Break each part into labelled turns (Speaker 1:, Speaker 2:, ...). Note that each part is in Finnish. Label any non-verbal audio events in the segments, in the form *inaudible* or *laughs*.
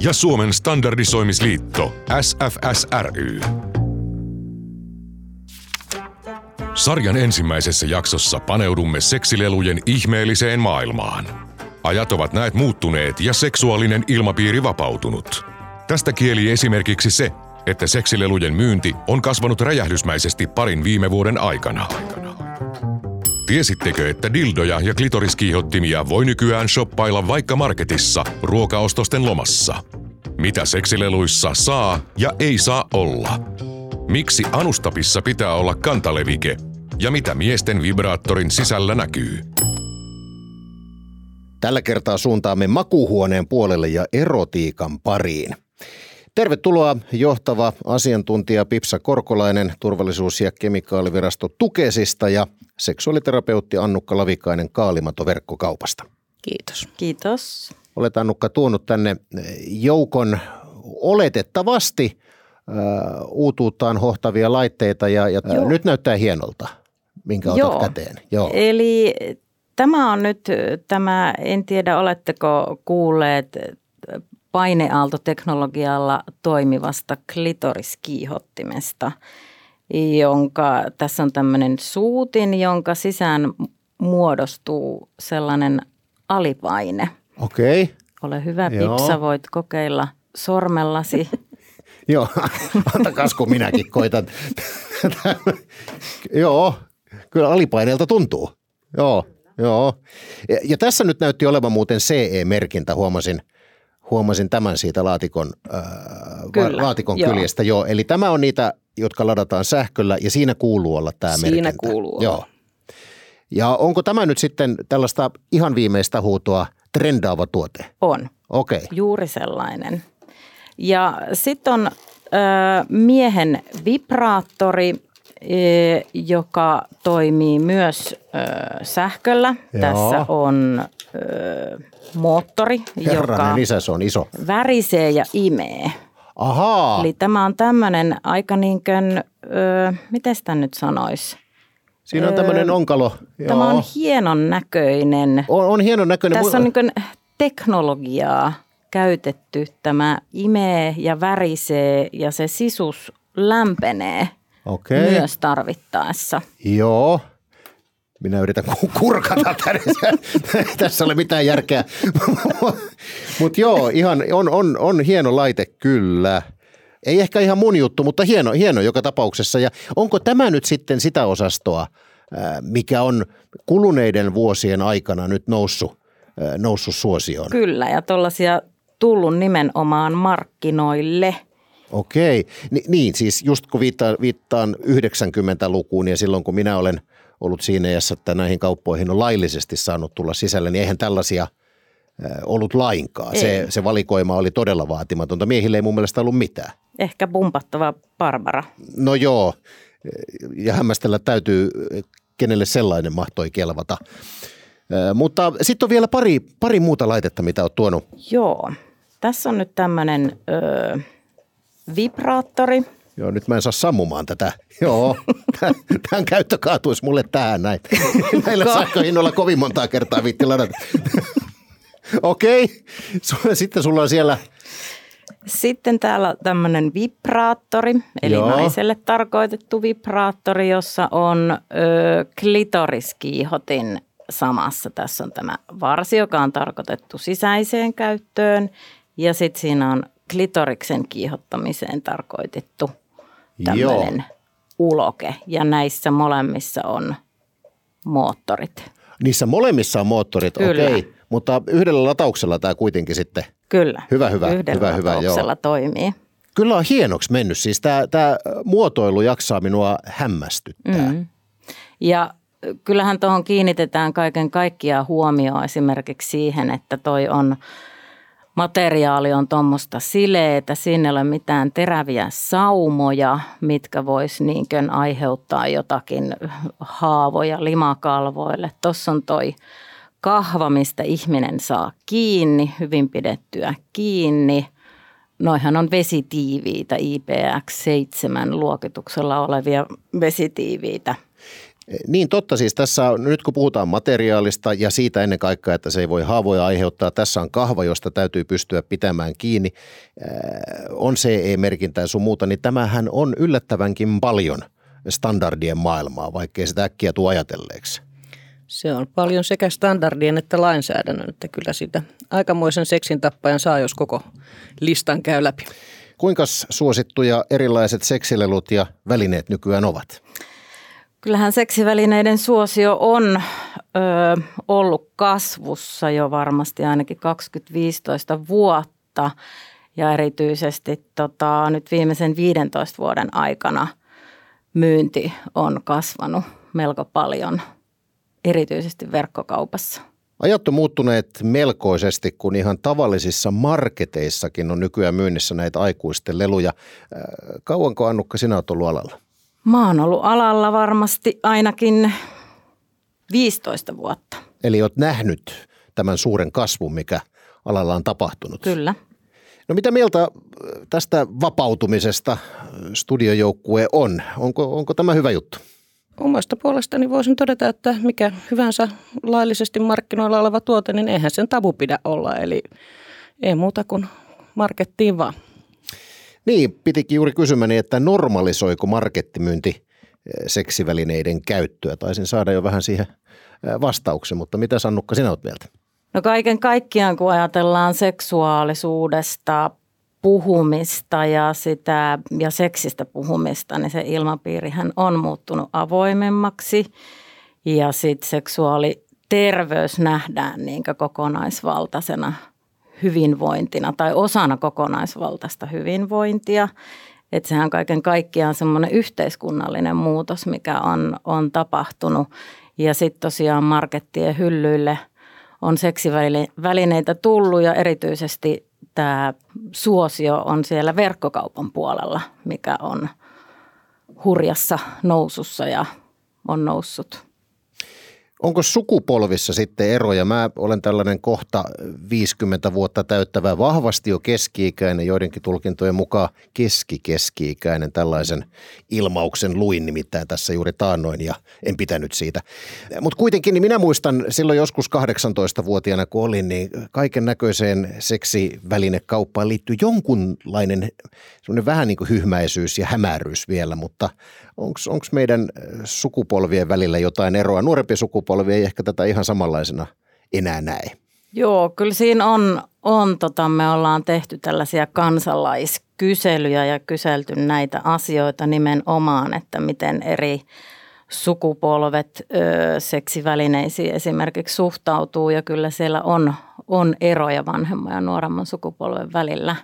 Speaker 1: ja Suomen standardisoimisliitto SFSRY. Sarjan ensimmäisessä jaksossa paneudumme seksilelujen ihmeelliseen maailmaan. Ajat ovat näet muuttuneet ja seksuaalinen ilmapiiri vapautunut. Tästä kieli esimerkiksi se, että seksilelujen myynti on kasvanut räjähdysmäisesti parin viime vuoden aikana. Tiesittekö, että dildoja ja klitoriskiihottimia voi nykyään shoppailla vaikka marketissa ruokaostosten lomassa? Mitä seksileluissa saa ja ei saa olla? Miksi anustapissa pitää olla kantalevike? Ja mitä miesten vibraattorin sisällä näkyy?
Speaker 2: Tällä kertaa suuntaamme makuuhuoneen puolelle ja erotiikan pariin. Tervetuloa johtava asiantuntija Pipsa Korkolainen turvallisuus- ja kemikaalivirasto Tukesista ja seksuaaliterapeutti Annukka Lavikainen Kaalimato verkkokaupasta.
Speaker 3: Kiitos. Kiitos.
Speaker 2: Olet Annukka tuonut tänne joukon oletettavasti äh, uutuuttaan hohtavia laitteita ja, ja nyt näyttää hienolta, minkä
Speaker 3: Joo.
Speaker 2: otat käteen.
Speaker 3: Joo. Eli tämä on nyt tämä, en tiedä oletteko kuulleet paineaaltoteknologialla toimivasta klitoriskiihottimesta, jonka tässä on tämmöinen suutin, jonka sisään muodostuu sellainen alipaine.
Speaker 2: Okei. Okay.
Speaker 3: Ole hyvä, Joo. Pipsa, voit kokeilla sormellasi. *laughs*
Speaker 2: Joo, antakas kun minäkin koitan. *laughs* Joo, kyllä alipaineelta tuntuu. Joo, joo. Ja, ja tässä nyt näytti olevan muuten CE-merkintä, huomasin – huomasin tämän siitä laatikon, äh, Kyllä, laatikon joo. kyljestä. Joo, eli tämä on niitä, jotka ladataan sähköllä ja siinä kuuluu olla tämä
Speaker 3: siinä
Speaker 2: merkintä.
Speaker 3: Siinä kuuluu
Speaker 2: Joo. Ja onko tämä nyt sitten tällaista ihan viimeistä huutoa trendaava tuote?
Speaker 3: On.
Speaker 2: Okei. Okay.
Speaker 3: Juuri sellainen. Ja sitten on äh, miehen vibraattori, joka toimii myös ö, sähköllä. Joo. Tässä on ö, moottori,
Speaker 2: Herranen
Speaker 3: joka
Speaker 2: isä, se on iso.
Speaker 3: värisee ja imee.
Speaker 2: Ahaa.
Speaker 3: Eli tämä on tämmöinen aika niin kuin, ö, miten sitä nyt sanoisi?
Speaker 2: Siinä on tämmöinen onkalo.
Speaker 3: Tämä Joo. on hienon näköinen.
Speaker 2: On, on hienon näköinen.
Speaker 3: Tässä on niin kuin teknologiaa käytetty. Tämä imee ja värisee ja se sisus lämpenee –
Speaker 2: Okei.
Speaker 3: myös tarvittaessa.
Speaker 2: Joo. Minä yritän kurkata tänne. *laughs* Tässä ei ole mitään järkeä. *laughs* mutta joo, ihan on, on, on hieno laite kyllä. Ei ehkä ihan mun juttu, mutta hieno, hieno joka tapauksessa. Ja onko tämä nyt sitten sitä osastoa, mikä on kuluneiden vuosien aikana nyt noussut, noussut suosioon?
Speaker 3: Kyllä, ja tuollaisia tullut nimenomaan markkinoille –
Speaker 2: Okei, Ni, niin siis just kun viittaan, viittaan 90-lukuun ja silloin kun minä olen ollut siinä iässä, että näihin kauppoihin on laillisesti saanut tulla sisälle, niin eihän tällaisia ollut lainkaan. Se, se valikoima oli todella vaatimatonta. Miehille ei mun mielestä ollut mitään.
Speaker 3: Ehkä pumpattava Barbara.
Speaker 2: No joo, ja hämmästellä täytyy, kenelle sellainen mahtoi kelvata. Mutta sitten on vielä pari, pari muuta laitetta, mitä olet tuonut.
Speaker 3: Joo, tässä on nyt tämmöinen... Öö vibraattori.
Speaker 2: Joo, nyt mä en saa sammumaan tätä. Joo, tämän käyttö kaatuisi mulle tähän näin. Näillä sähköhinnoilla kovin montaa kertaa viitti ladata. Okei, okay. sitten sulla on siellä...
Speaker 3: Sitten täällä on tämmöinen vibraattori, eli Joo. naiselle tarkoitettu vibraattori, jossa on ö, klitoriskiihotin samassa. Tässä on tämä varsi, joka on tarkoitettu sisäiseen käyttöön ja sitten siinä on klitoriksen kiihottamiseen tarkoitettu tämmöinen uloke. Ja näissä molemmissa on moottorit.
Speaker 2: Niissä molemmissa on moottorit, okei. Okay. Mutta yhdellä latauksella tämä kuitenkin sitten.
Speaker 3: Kyllä.
Speaker 2: Hyvä, hyvä.
Speaker 3: Yhdellä
Speaker 2: hyvä,
Speaker 3: latauksella hyvä, toimii.
Speaker 2: Kyllä on hienoksi mennyt. Siis tämä, tämä muotoilu jaksaa minua hämmästyttää. Mm.
Speaker 3: Ja kyllähän tuohon kiinnitetään kaiken kaikkiaan huomioon esimerkiksi siihen, että toi on – materiaali on tuommoista sileetä, siinä ei ole mitään teräviä saumoja, mitkä vois niinkön aiheuttaa jotakin haavoja limakalvoille. Tuossa on toi kahva, mistä ihminen saa kiinni, hyvin pidettyä kiinni. Noihan on vesitiiviitä, IPX7 luokituksella olevia vesitiiviitä
Speaker 2: niin totta siis tässä on, nyt kun puhutaan materiaalista ja siitä ennen kaikkea, että se ei voi haavoja aiheuttaa, tässä on kahva, josta täytyy pystyä pitämään kiinni, on CE-merkintä ja sun muuta, niin tämähän on yllättävänkin paljon standardien maailmaa, vaikkei sitä äkkiä tule ajatelleeksi.
Speaker 4: Se on paljon sekä standardien että lainsäädännön, että kyllä sitä aikamoisen seksin tappajan saa, jos koko listan käy läpi.
Speaker 2: Kuinka suosittuja erilaiset seksilelut ja välineet nykyään ovat?
Speaker 3: Kyllähän seksivälineiden suosio on ö, ollut kasvussa jo varmasti ainakin 2015 vuotta ja erityisesti tota, nyt viimeisen 15 vuoden aikana myynti on kasvanut melko paljon, erityisesti verkkokaupassa.
Speaker 2: Ajat on muuttuneet melkoisesti, kun ihan tavallisissa marketeissakin on nykyään myynnissä näitä aikuisten leluja. Kauanko Annukka sinä olet ollut alalla?
Speaker 3: Mä oon ollut alalla varmasti ainakin 15 vuotta.
Speaker 2: Eli oot nähnyt tämän suuren kasvun, mikä alalla on tapahtunut.
Speaker 3: Kyllä.
Speaker 2: No mitä mieltä äh, tästä vapautumisesta studiojoukkue on? Onko, onko tämä hyvä juttu?
Speaker 4: Omasta puolestani voisin todeta, että mikä hyvänsä laillisesti markkinoilla oleva tuote, niin eihän sen tabu pidä olla. Eli ei muuta kuin markettiin vaan.
Speaker 2: Niin, pitikin juuri kysymäni, että normalisoiko markettimyynti eh, seksivälineiden käyttöä? Taisin saada jo vähän siihen eh, vastauksen, mutta mitä Sannukka sinä olet mieltä?
Speaker 3: No kaiken kaikkiaan, kun ajatellaan seksuaalisuudesta puhumista ja, sitä, ja seksistä puhumista, niin se ilmapiirihän on muuttunut avoimemmaksi ja sitten seksuaaliterveys nähdään niin kokonaisvaltaisena – hyvinvointina tai osana kokonaisvaltaista hyvinvointia. Että sehän kaiken kaikkiaan semmoinen yhteiskunnallinen muutos, mikä on, on tapahtunut. Ja sitten tosiaan markettien hyllyille on seksivälineitä tullut ja erityisesti tämä suosio on siellä verkkokaupan puolella, mikä on hurjassa nousussa ja on noussut
Speaker 2: Onko sukupolvissa sitten eroja? Mä olen tällainen kohta 50 vuotta täyttävä, vahvasti jo keski-ikäinen, joidenkin tulkintojen mukaan keski-keski-ikäinen. Tällaisen ilmauksen luin nimittäin tässä juuri taannoin ja en pitänyt siitä. Mutta kuitenkin niin minä muistan silloin joskus 18-vuotiaana kun olin, niin kaiken näköiseen seksivälinekauppaan liittyy jonkunlainen vähän niin kuin hyhmäisyys ja hämäryys vielä, mutta onko meidän sukupolvien välillä jotain eroa? Nuorempi sukupolvi sukupolvi ei ehkä tätä ihan samanlaisena enää näe.
Speaker 3: Joo, kyllä siinä on, on tota, me ollaan tehty tällaisia kansalaiskyselyjä ja kyselty näitä asioita nimenomaan, että miten eri sukupolvet ö, seksivälineisiin esimerkiksi suhtautuu ja kyllä siellä on, on eroja vanhemman ja nuoremman sukupolven välillä.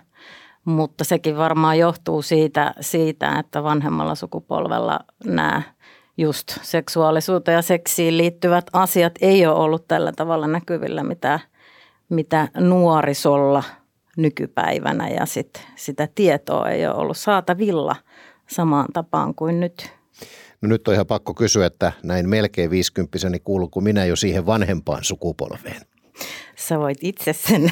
Speaker 3: Mutta sekin varmaan johtuu siitä, siitä että vanhemmalla sukupolvella nämä – just seksuaalisuuteen ja seksiin liittyvät asiat ei ole ollut tällä tavalla näkyvillä, mitä, mitä nuorisolla nykypäivänä ja sit sitä tietoa ei ole ollut saatavilla samaan tapaan kuin nyt.
Speaker 2: No nyt on ihan pakko kysyä, että näin melkein 50 niin kuuluuko minä jo siihen vanhempaan sukupolveen?
Speaker 3: Sä voit itse sen *laughs*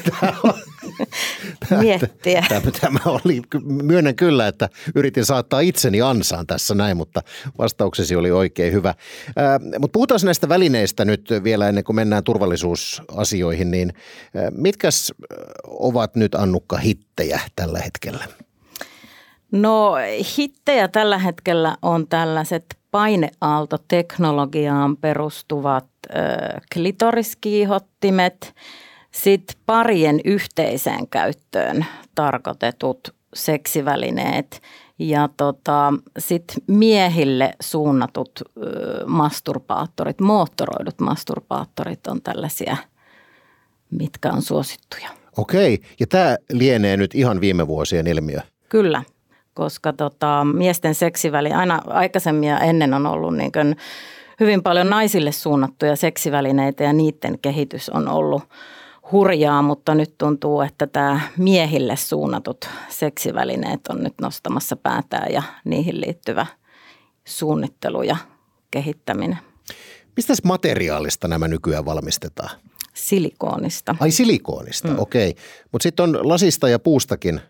Speaker 3: *laughs* miettiä.
Speaker 2: Tämä, tämä oli, myönnän kyllä, että yritin saattaa itseni ansaan tässä näin, mutta vastauksesi oli oikein hyvä. Mutta puhutaan näistä välineistä nyt vielä ennen kuin mennään turvallisuusasioihin, niin mitkäs ovat nyt Annukka hittejä tällä hetkellä?
Speaker 3: No hittejä tällä hetkellä on tällaiset paineaaltoteknologiaan perustuvat ö, klitoriskiihottimet, sitten parien yhteiseen käyttöön tarkoitetut seksivälineet ja tota, sitten miehille suunnatut ö, masturbaattorit, moottoroidut masturbaattorit on tällaisia, mitkä on suosittuja.
Speaker 2: Okei, ja tämä lienee nyt ihan viime vuosien ilmiö.
Speaker 3: Kyllä, koska tota, miesten seksiväli aina aikaisemmin ja ennen on ollut niin kuin hyvin paljon naisille suunnattuja seksivälineitä ja niiden kehitys on ollut hurjaa, mutta nyt tuntuu, että tämä miehille suunnatut seksivälineet on nyt nostamassa päätään ja niihin liittyvä suunnittelu ja kehittäminen.
Speaker 2: Mistä materiaalista nämä nykyään valmistetaan?
Speaker 3: Silikoonista.
Speaker 2: Ai silikoonista, mm. okei. Okay. Mutta sitten on lasista ja puustakin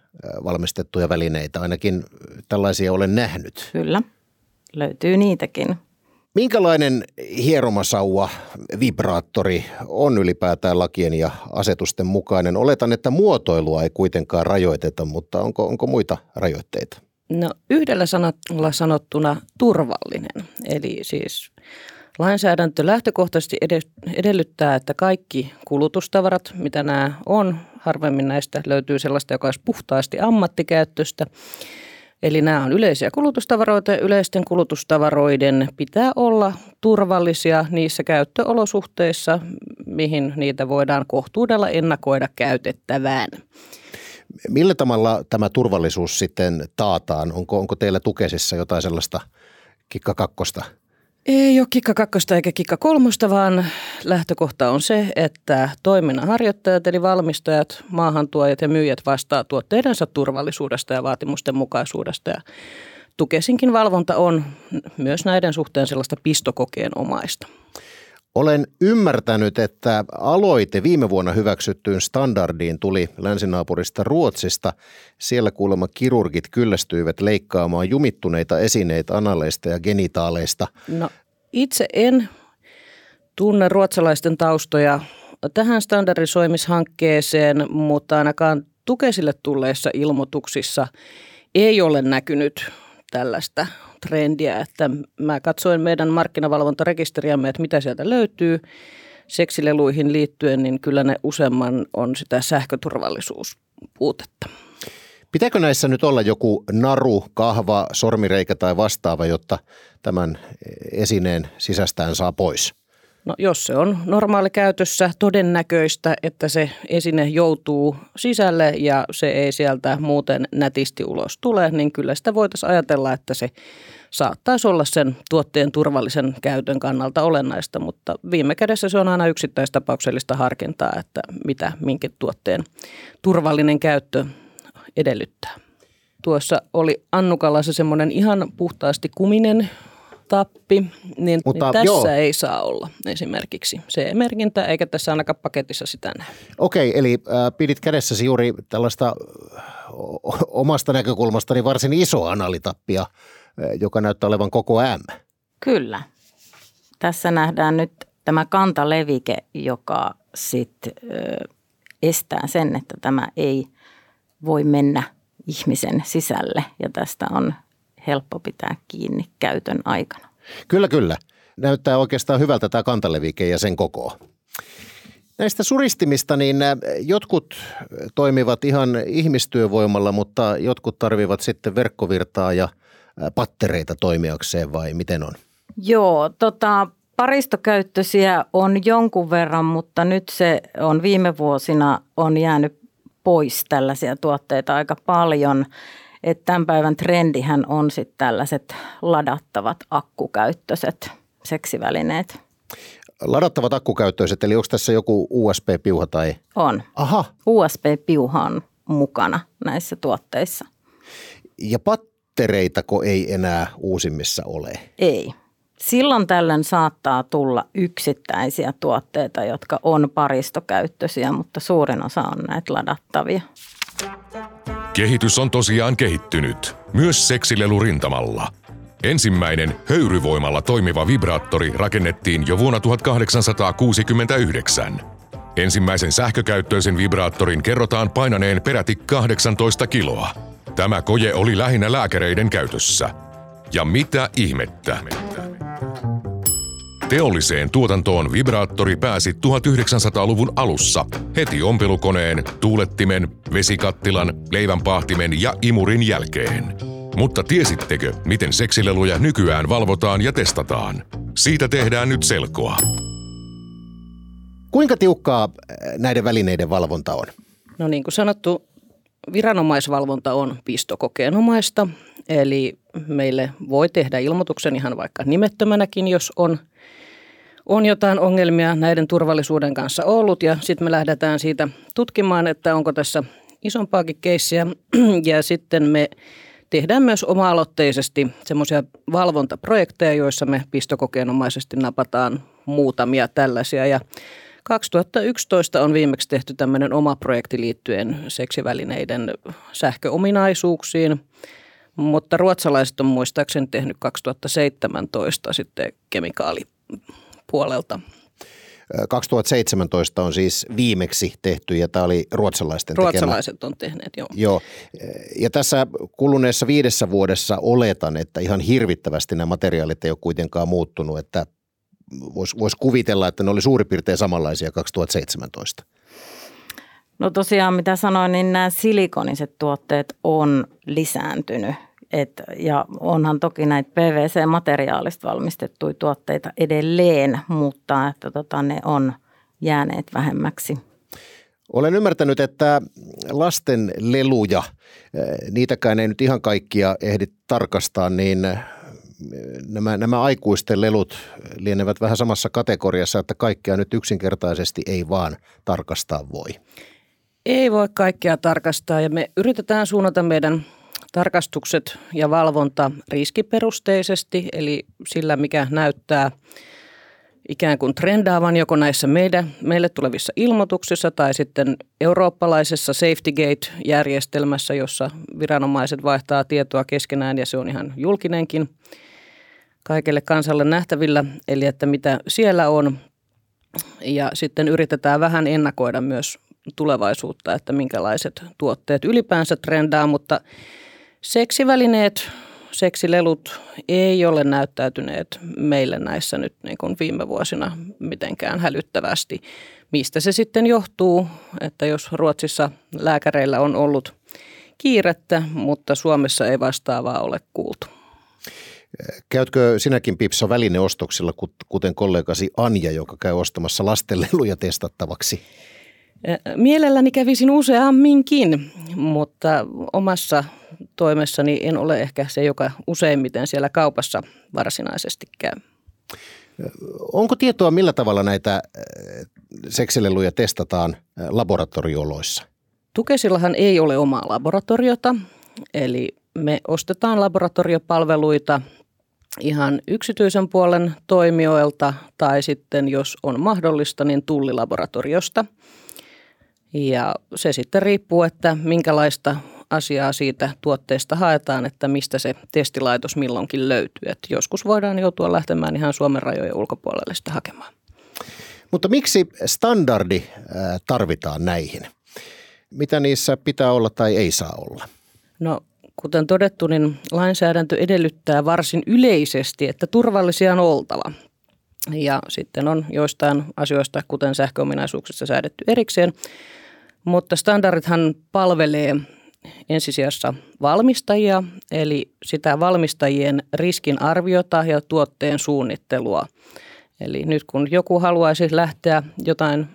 Speaker 2: valmistettuja välineitä, ainakin tällaisia olen nähnyt.
Speaker 3: Kyllä, löytyy niitäkin.
Speaker 2: Minkälainen hieromasauva, vibraattori on ylipäätään lakien ja asetusten mukainen? Oletan, että muotoilua ei kuitenkaan rajoiteta, mutta onko, onko muita rajoitteita?
Speaker 4: No yhdellä sanalla sanottuna turvallinen. Eli siis lainsäädäntö lähtökohtaisesti edellyttää, että kaikki kulutustavarat, mitä nämä on, harvemmin näistä löytyy sellaista, joka olisi puhtaasti ammattikäyttöstä, Eli nämä on yleisiä kulutustavaroita ja yleisten kulutustavaroiden pitää olla turvallisia niissä käyttöolosuhteissa, mihin niitä voidaan kohtuudella ennakoida käytettävään.
Speaker 2: Millä tavalla tämä turvallisuus sitten taataan? Onko, onko teillä tukesissa jotain sellaista kikkakakkosta?
Speaker 4: Ei ole kikka kakkosta eikä kikka kolmosta, vaan lähtökohta on se, että toiminnan harjoittajat eli valmistajat, maahantuojat ja myyjät vastaa tuotteidensa turvallisuudesta ja vaatimusten mukaisuudesta. Tukesinkin valvonta on myös näiden suhteen sellaista pistokokeen omaista.
Speaker 2: Olen ymmärtänyt, että aloite viime vuonna hyväksyttyyn standardiin tuli länsinaapurista Ruotsista. Siellä kuulemma kirurgit kyllästyivät leikkaamaan jumittuneita esineitä analeista ja genitaaleista.
Speaker 4: No itse en tunne ruotsalaisten taustoja tähän standardisoimishankkeeseen, mutta ainakaan tukesille tulleissa ilmoituksissa ei ole näkynyt tällaista trendiä, että mä katsoin meidän markkinavalvontarekisteriämme, että mitä sieltä löytyy seksileluihin liittyen, niin kyllä ne useamman on sitä sähköturvallisuuspuutetta.
Speaker 2: Pitääkö näissä nyt olla joku naru, kahva, sormireikä tai vastaava, jotta tämän esineen sisästään saa pois?
Speaker 4: No, jos se on normaali käytössä todennäköistä, että se esine joutuu sisälle ja se ei sieltä muuten nätisti ulos tule, niin kyllä sitä voitaisiin ajatella, että se saattaisi olla sen tuotteen turvallisen käytön kannalta olennaista, mutta viime kädessä se on aina yksittäistapauksellista harkintaa, että mitä minkä tuotteen turvallinen käyttö edellyttää. Tuossa oli Annukalla se semmoinen ihan puhtaasti kuminen tappi, niin, Mutta, niin tässä joo. ei saa olla esimerkiksi se merkintä, eikä tässä ainakaan paketissa sitä näy.
Speaker 2: Okei, eli äh, pidit kädessäsi juuri tällaista omasta näkökulmastani varsin iso analitappia, joka näyttää olevan koko M.
Speaker 3: Kyllä. Tässä nähdään nyt tämä kantalevike, joka sitten estää sen, että tämä ei voi mennä ihmisen sisälle ja tästä on helppo pitää kiinni käytön aikana.
Speaker 2: Kyllä, kyllä. Näyttää oikeastaan hyvältä tämä kantalevike ja sen koko. Näistä suristimista, niin äh, jotkut toimivat ihan ihmistyövoimalla, mutta jotkut tarvivat sitten verkkovirtaa ja äh, pattereita toimijakseen vai miten on?
Speaker 3: Joo, tota, paristokäyttöisiä on jonkun verran, mutta nyt se on viime vuosina on jäänyt pois tällaisia tuotteita aika paljon. Että tämän päivän trendihän on sitten tällaiset ladattavat akkukäyttöiset seksivälineet.
Speaker 2: Ladattavat akkukäyttöiset, eli onko tässä joku USB-piuha tai?
Speaker 3: On.
Speaker 2: Aha.
Speaker 3: USB-piuha on mukana näissä tuotteissa.
Speaker 2: Ja pattereitako ei enää uusimmissa ole?
Speaker 3: Ei. Silloin tällöin saattaa tulla yksittäisiä tuotteita, jotka on paristokäyttöisiä, mutta suurin osa on näitä ladattavia.
Speaker 1: Kehitys on tosiaan kehittynyt, myös seksilelurintamalla. Ensimmäinen höyryvoimalla toimiva vibraattori rakennettiin jo vuonna 1869. Ensimmäisen sähkökäyttöisen vibraattorin kerrotaan painaneen peräti 18 kiloa. Tämä koje oli lähinnä lääkäreiden käytössä. Ja mitä ihmettä? Teolliseen tuotantoon vibraattori pääsi 1900-luvun alussa heti ompelukoneen, tuulettimen, vesikattilan, leivänpahtimen ja imurin jälkeen. Mutta tiesittekö, miten seksileluja nykyään valvotaan ja testataan? Siitä tehdään nyt selkoa.
Speaker 2: Kuinka tiukkaa äh, näiden välineiden valvonta on?
Speaker 4: No niin kuin sanottu, viranomaisvalvonta on pistokokeenomaista. Eli meille voi tehdä ilmoituksen ihan vaikka nimettömänäkin, jos on on jotain ongelmia näiden turvallisuuden kanssa ollut ja sitten me lähdetään siitä tutkimaan, että onko tässä isompaakin keissiä. *clears throat* Ja sitten me tehdään myös oma-aloitteisesti semmoisia valvontaprojekteja, joissa me pistokokeenomaisesti napataan muutamia tällaisia. Ja 2011 on viimeksi tehty tämmöinen oma projekti liittyen seksivälineiden sähköominaisuuksiin, mutta ruotsalaiset on muistaakseni tehnyt 2017 sitten kemikaalipuolelta
Speaker 2: 2017 on siis viimeksi tehty ja tämä oli ruotsalaisten
Speaker 4: Ruotsalaiset
Speaker 2: tekemä.
Speaker 4: on tehneet, joo.
Speaker 2: Joo. Ja tässä kuluneessa viidessä vuodessa oletan, että ihan hirvittävästi nämä materiaalit ei ole kuitenkaan muuttunut, että voisi vois kuvitella, että ne oli suurin piirtein samanlaisia 2017.
Speaker 3: No tosiaan, mitä sanoin, niin nämä silikoniset tuotteet on lisääntynyt. Et, ja onhan toki näitä PVC-materiaalista valmistettuja tuotteita edelleen, mutta että tota, ne on jääneet vähemmäksi.
Speaker 2: Olen ymmärtänyt, että lasten leluja, niitäkään ei nyt ihan kaikkia ehdi tarkastaa, niin nämä, nämä aikuisten lelut lienevät vähän samassa kategoriassa, että kaikkea nyt yksinkertaisesti ei vaan tarkastaa voi.
Speaker 4: Ei voi kaikkea tarkastaa ja me yritetään suunnata meidän tarkastukset ja valvonta riskiperusteisesti, eli sillä mikä näyttää ikään kuin trendaavan joko näissä meidän, meille tulevissa ilmoituksissa tai sitten eurooppalaisessa Safety Gate-järjestelmässä, jossa viranomaiset vaihtaa tietoa keskenään ja se on ihan julkinenkin kaikille kansalle nähtävillä, eli että mitä siellä on. Ja sitten yritetään vähän ennakoida myös tulevaisuutta, että minkälaiset tuotteet ylipäänsä trendaa, mutta seksivälineet, seksilelut ei ole näyttäytyneet meille näissä nyt niin kuin viime vuosina mitenkään hälyttävästi. Mistä se sitten johtuu, että jos Ruotsissa lääkäreillä on ollut kiirettä, mutta Suomessa ei vastaavaa ole kuultu.
Speaker 2: Käytkö sinäkin Pipsa välineostoksilla, kuten kollegasi Anja, joka käy ostamassa lastenleluja testattavaksi?
Speaker 4: Mielelläni kävisin useamminkin, mutta omassa toimessani en ole ehkä se, joka useimmiten siellä kaupassa varsinaisesti käy.
Speaker 2: Onko tietoa, millä tavalla näitä seksileluja testataan laboratorioloissa?
Speaker 4: Tukesillahan ei ole omaa laboratoriota, eli me ostetaan laboratoriopalveluita ihan yksityisen puolen toimijoilta tai sitten, jos on mahdollista, niin tullilaboratoriosta. Ja se sitten riippuu, että minkälaista asiaa siitä tuotteesta haetaan, että mistä se testilaitos milloinkin löytyy. Et joskus voidaan joutua lähtemään ihan Suomen rajojen ulkopuolelle sitä hakemaan.
Speaker 2: Mutta miksi standardi tarvitaan näihin? Mitä niissä pitää olla tai ei saa olla?
Speaker 4: No kuten todettu, niin lainsäädäntö edellyttää varsin yleisesti, että turvallisia on oltava. Ja sitten on joistain asioista, kuten sähköominaisuuksissa säädetty erikseen. Mutta standardithan palvelee ensisijassa valmistajia, eli sitä valmistajien riskin arviota ja tuotteen suunnittelua. Eli nyt kun joku haluaisi lähteä jotain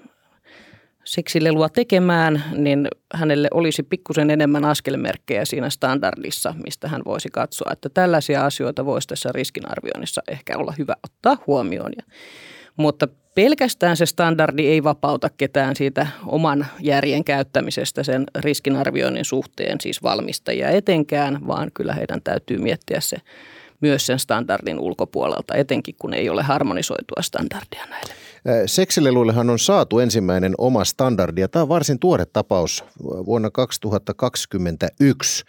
Speaker 4: seksilelua tekemään, niin hänelle olisi pikkusen enemmän askelmerkkejä siinä standardissa, mistä hän voisi katsoa, että tällaisia asioita voisi tässä riskinarvioinnissa ehkä olla hyvä ottaa huomioon. Mutta pelkästään se standardi ei vapauta ketään siitä oman järjen käyttämisestä sen riskinarvioinnin suhteen, siis valmistajia etenkään, vaan kyllä heidän täytyy miettiä se myös sen standardin ulkopuolelta, etenkin kun ei ole harmonisoitua standardia näille.
Speaker 2: Seksileluillehan on saatu ensimmäinen oma standardi ja tämä on varsin tuore tapaus vuonna 2021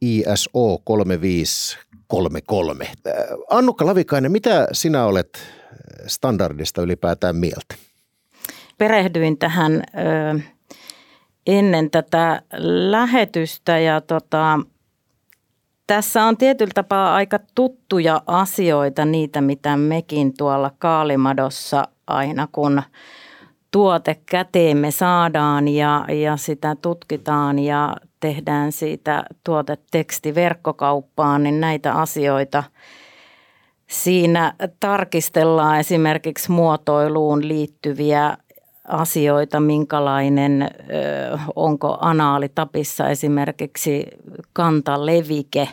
Speaker 2: ISO 3533. Annukka Lavikainen, mitä sinä olet standardista ylipäätään mieltä?
Speaker 3: Perehdyin tähän ö, ennen tätä lähetystä ja tota, tässä on tietyllä tapaa aika tuttuja asioita, niitä mitä mekin tuolla Kaalimadossa aina kun tuote käteemme saadaan ja, ja sitä tutkitaan ja tehdään siitä tuoteteksti verkkokauppaan, niin näitä asioita siinä tarkistellaan esimerkiksi muotoiluun liittyviä asioita, minkälainen, onko anaalitapissa esimerkiksi kantalevike,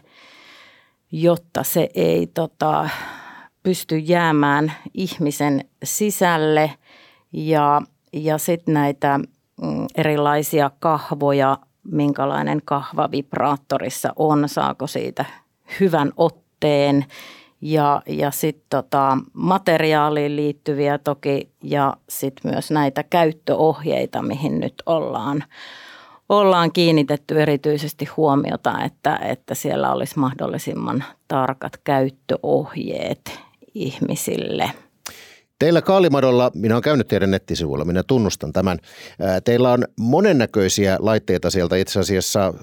Speaker 3: jotta se ei tota, pysty jäämään ihmisen sisälle. Ja, ja sitten näitä mm, erilaisia kahvoja, minkälainen kahva vibraattorissa on, saako siitä hyvän otteen ja, ja sitten tota, materiaaliin liittyviä toki ja sitten myös näitä käyttöohjeita, mihin nyt ollaan, ollaan kiinnitetty erityisesti huomiota, että, että siellä olisi mahdollisimman tarkat käyttöohjeet ihmisille.
Speaker 2: Teillä Kaalimadolla, minä olen käynyt teidän nettisivuilla, minä tunnustan tämän. Teillä on monennäköisiä laitteita sieltä itse asiassa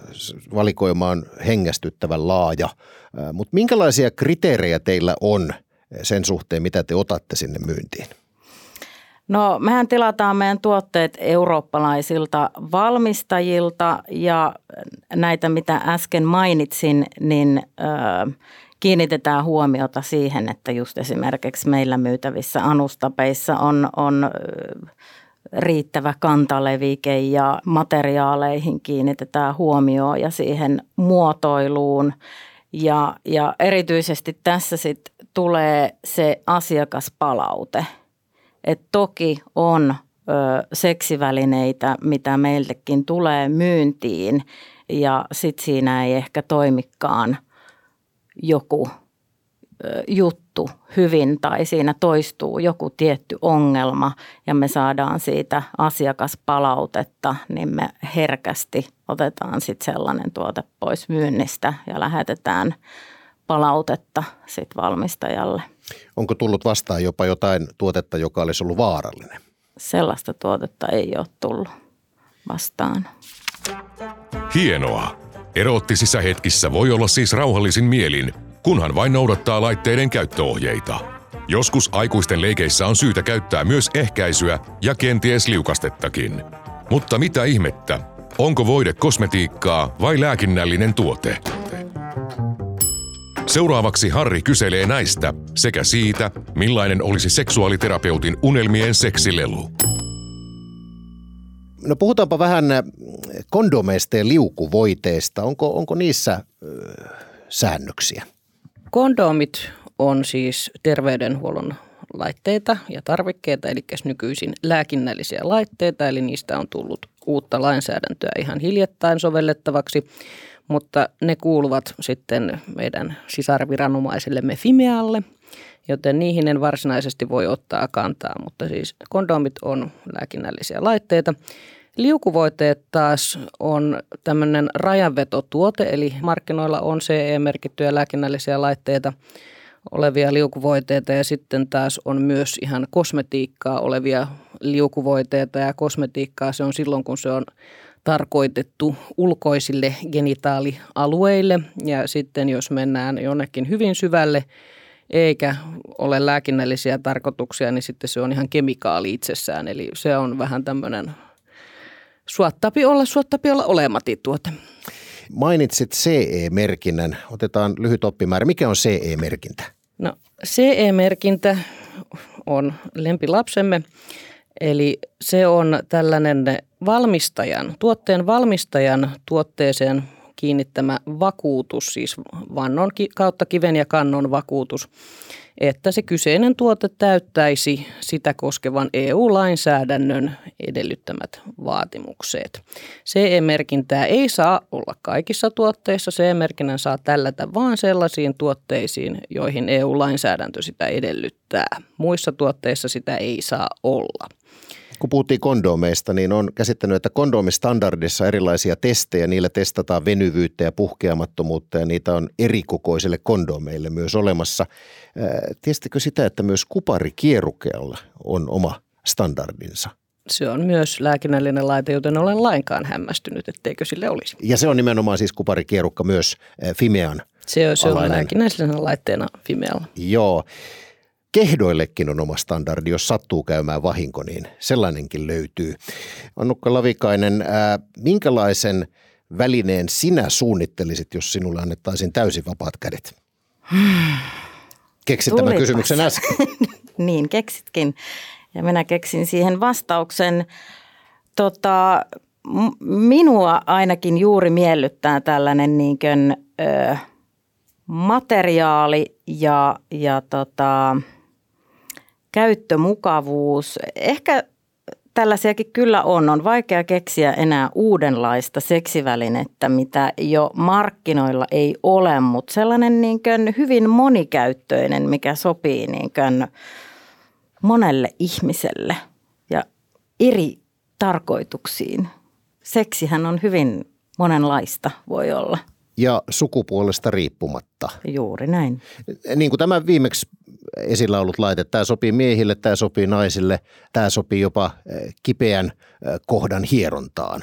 Speaker 2: valikoimaan hengästyttävän laaja. Mutta minkälaisia kriteerejä teillä on sen suhteen, mitä te otatte sinne myyntiin?
Speaker 3: No mehän tilataan meidän tuotteet eurooppalaisilta valmistajilta ja näitä mitä äsken mainitsin, niin ö, kiinnitetään huomiota siihen, että just esimerkiksi meillä myytävissä anustapeissa on, on riittävä kantalevike ja materiaaleihin kiinnitetään huomioon ja siihen muotoiluun. Ja, ja erityisesti tässä sitten tulee se asiakaspalaute. Et toki on ö, seksivälineitä, mitä meiltäkin tulee myyntiin ja sitten siinä ei ehkä toimikaan – joku juttu hyvin tai siinä toistuu joku tietty ongelma ja me saadaan siitä asiakaspalautetta, niin me herkästi otetaan sitten sellainen tuote pois myynnistä ja lähetetään palautetta sitten valmistajalle.
Speaker 2: Onko tullut vastaan jopa jotain tuotetta, joka olisi ollut vaarallinen?
Speaker 3: Sellaista tuotetta ei ole tullut vastaan.
Speaker 1: Hienoa! Eroottisissa hetkissä voi olla siis rauhallisin mielin, kunhan vain noudattaa laitteiden käyttöohjeita. Joskus aikuisten leikeissä on syytä käyttää myös ehkäisyä ja kenties liukastettakin. Mutta mitä ihmettä, onko voide kosmetiikkaa vai lääkinnällinen tuote? Seuraavaksi Harri kyselee näistä sekä siitä, millainen olisi seksuaaliterapeutin unelmien seksilelu.
Speaker 2: No puhutaanpa vähän äh, kondomeista ja liukuvoiteista. Onko, onko niissä äh, säännöksiä?
Speaker 4: Kondomit on siis terveydenhuollon laitteita ja tarvikkeita, eli nykyisin lääkinnällisiä laitteita, eli niistä on tullut uutta lainsäädäntöä ihan hiljattain sovellettavaksi, mutta ne kuuluvat sitten meidän sisarviranomaisellemme Fimealle, joten niihin en varsinaisesti voi ottaa kantaa, mutta siis kondomit on lääkinnällisiä laitteita. Liukuvoiteet taas on tämmöinen rajanvetotuote, eli markkinoilla on CE-merkittyjä lääkinnällisiä laitteita olevia liukuvoiteita ja sitten taas on myös ihan kosmetiikkaa olevia liukuvoiteita ja kosmetiikkaa se on silloin, kun se on tarkoitettu ulkoisille genitaalialueille ja sitten jos mennään jonnekin hyvin syvälle eikä ole lääkinnällisiä tarkoituksia, niin sitten se on ihan kemikaali itsessään. Eli se on vähän tämmöinen suottapi olla, suottapi olla olemati tuote.
Speaker 2: Mainitsit CE-merkinnän. Otetaan lyhyt oppimäärä. Mikä on CE-merkintä?
Speaker 4: No CE-merkintä on lempilapsemme. Eli se on tällainen valmistajan, tuotteen valmistajan tuotteeseen kiinnittämä vakuutus, siis vannon kautta kiven ja kannon vakuutus, että se kyseinen tuote täyttäisi sitä koskevan EU-lainsäädännön edellyttämät vaatimukset. CE-merkintää ei saa olla kaikissa tuotteissa. CE-merkinnän saa tällätä vain sellaisiin tuotteisiin, joihin EU-lainsäädäntö sitä edellyttää. Muissa tuotteissa sitä ei saa olla
Speaker 2: kun puhuttiin kondomeista, niin on käsittänyt, että kondomistandardissa erilaisia testejä, niillä testataan venyvyyttä ja puhkeamattomuutta ja niitä on erikokoisille kondomeille myös olemassa. Tiesittekö sitä, että myös kuparikierukkeella on oma standardinsa?
Speaker 4: Se on myös lääkinnällinen laite, joten olen lainkaan hämmästynyt, etteikö sille olisi.
Speaker 2: Ja se on nimenomaan siis kuparikierukka myös Fimean
Speaker 4: Se on, se on lääkinnällisenä laitteena Fimealla.
Speaker 2: Joo. Kehdoillekin on oma standardi, jos sattuu käymään vahinko, niin sellainenkin löytyy. Annukka Lavikainen, ää, minkälaisen välineen sinä suunnittelisit, jos sinulle annettaisiin täysin vapaat kädet? Keksit tämän kysymyksen äsken. *laughs*
Speaker 3: niin, keksitkin. Ja minä keksin siihen vastauksen. Tota, minua ainakin juuri miellyttää tällainen niin kuin, ö, materiaali ja, ja tota, käyttömukavuus. Ehkä tällaisiakin kyllä on. On vaikea keksiä enää uudenlaista seksivälinettä, mitä jo markkinoilla ei ole, mutta sellainen niin kuin hyvin monikäyttöinen, mikä sopii niin kuin monelle ihmiselle ja eri tarkoituksiin. Seksihän on hyvin monenlaista voi olla.
Speaker 2: Ja sukupuolesta riippumatta.
Speaker 3: Juuri näin.
Speaker 2: Niin kuin tämä viimeksi esillä ollut laite, tämä sopii miehille, tämä sopii naisille, tämä sopii jopa eh, kipeän eh, kohdan hierontaan.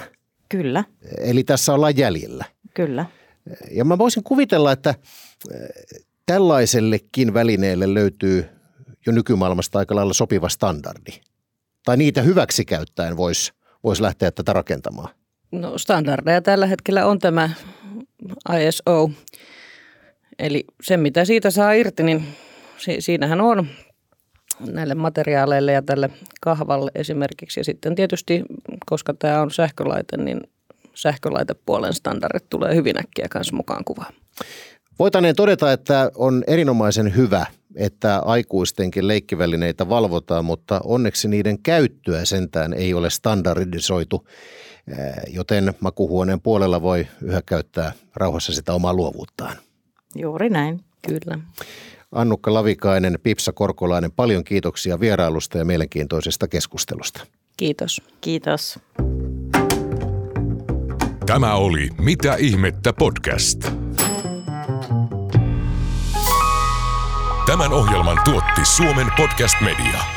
Speaker 3: Kyllä.
Speaker 2: Eli tässä ollaan jäljellä.
Speaker 3: Kyllä.
Speaker 2: Ja mä voisin kuvitella, että eh, tällaisellekin välineelle löytyy jo nykymaailmasta aika lailla sopiva standardi. Tai niitä hyväksi käyttäen voisi vois lähteä tätä rakentamaan.
Speaker 4: No standardeja tällä hetkellä on tämä ISO. Eli se, mitä siitä saa irti, niin si- siinähän on näille materiaaleille ja tälle kahvalle esimerkiksi. Ja sitten tietysti, koska tämä on sähkölaite, niin sähkölaitepuolen standardit tulee hyvin äkkiä kanssa mukaan kuvaan.
Speaker 2: Voitaneen todeta, että on erinomaisen hyvä, että aikuistenkin leikkivälineitä valvotaan, mutta onneksi niiden käyttöä sentään ei ole standardisoitu, joten makuhuoneen puolella voi yhä käyttää rauhassa sitä omaa luovuuttaan.
Speaker 3: Juuri näin.
Speaker 4: Kyllä.
Speaker 2: Annukka Lavikainen, Pipsa Korkolainen, paljon kiitoksia vierailusta ja mielenkiintoisesta keskustelusta.
Speaker 4: Kiitos.
Speaker 3: Kiitos.
Speaker 1: Tämä oli Mitä ihmettä podcast. Tämän ohjelman tuotti Suomen Podcast Media.